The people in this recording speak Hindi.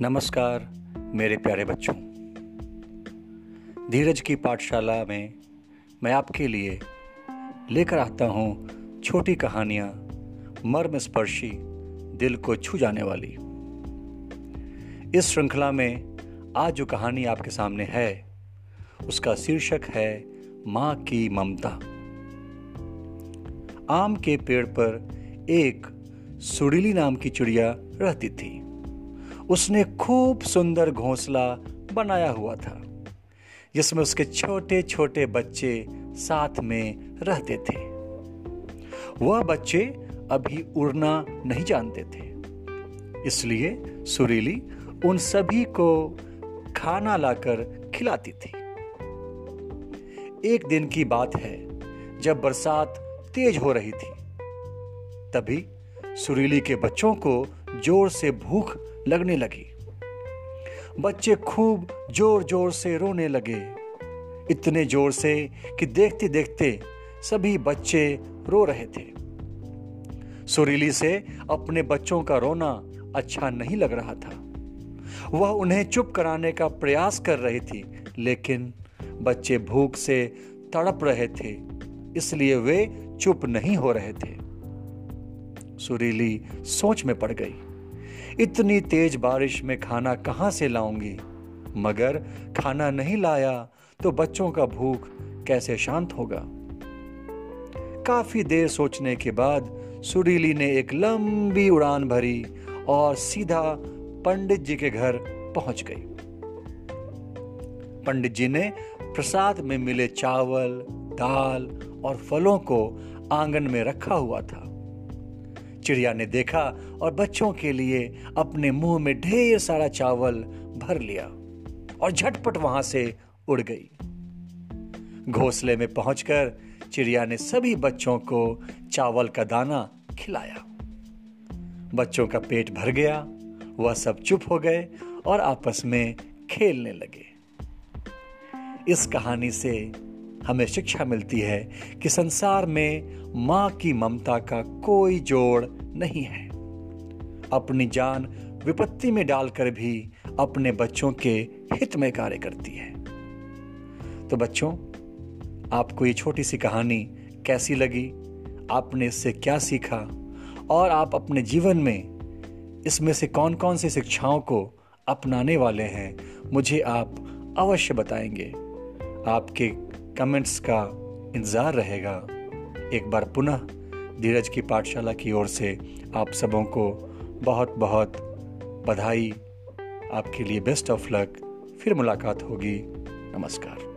नमस्कार, मेरे प्यारे बच्चों। धीरज की पाठशाला में मैं आपके लिए लेकर आता हूँ छोटी कहानियाँ मर्म स्पर्शी दिल को छू जाने वाली। इस श्रृंखला में आज जो कहानी आपके सामने है, उसका शीर्षक है माँ की ममता। आम के पेड़ पर एक सुरीली नाम की चिड़िया रहती थी। उसने खूब सुंदर घोंसला बनाया हुआ था, जिसमें उसके छोटे छोटे बच्चे साथ में रहते थे। वह बच्चे अभी उड़ना नहीं जानते थे, इसलिए सुरीली उन सभी को खाना लाकर खिलाती थी। एक दिन की बात है, जब बरसात तेज हो रही थी, तभी सुरीली के बच्चों को ज़ोर से भूख लगने लगी। बच्चे खूब ज़ोर ज़ोर से रोने लगे। इतने ज़ोर से कि देखते देखते सभी बच्चे रो रहे थे। सुरीली से अपने बच्चों का रोना अच्छा नहीं लग रहा था। वह उन्हें चुप कराने का प्रयास कर रही थी, लेकिन बच्चे भूख से तड़प रहे थे, इसलिए वे चुप नहीं हो रहे थे। सुरीली सोच में पड़ गई। इतनी तेज बारिश में खाना कहाँ से लाऊँगी? मगर खाना नहीं लाया तो बच्चों का भूख कैसे शांत होगा? काफ़ी देर सोचने के बाद सुरीली ने एक लंबी उड़ान भरी और सीधा पंडित जी के घर पहुँच गई। पंडित जी ने प्रसाद में मिले चावल, दाल और फलों को आँगन में रखा हुआ था। चिड़िया ने देखा और बच्चों के लिए अपने मुँह में ढेर सारा चावल भर लिया और झटपट वहाँ से उड़ गई। घोंसले में पहुंचकर चिड़िया ने सभी बच्चों को चावल का दाना खिलाया। बच्चों का पेट भर गया, वह सब चुप हो गए और आपस में खेलने लगे। इस कहानी से हमें शिक्षा मिलती है कि संसार में माँ की ममता का कोई जोड़ नहीं है। अपनी जान विपत्ति में डालकर भी अपने बच्चों के हित में कार्य करती है। तो बच्चों, आपको ये छोटी सी कहानी कैसी लगी? आपने इससे क्या सीखा? और आप अपने जीवन में इसमें से कौन कौन सी शिक्षाओं को अपनाने वाले हैं, मुझे आप अवश्य बताएँगे। आपके कमेंट्स का इंतज़ार रहेगा। एक बार पुनः धीरज की पाठशाला की ओर से आप सबों को बहुत बहुत बधाई। आपके लिए बेस्ट ऑफ़ लक फिर मुलाकात होगी। नमस्कार।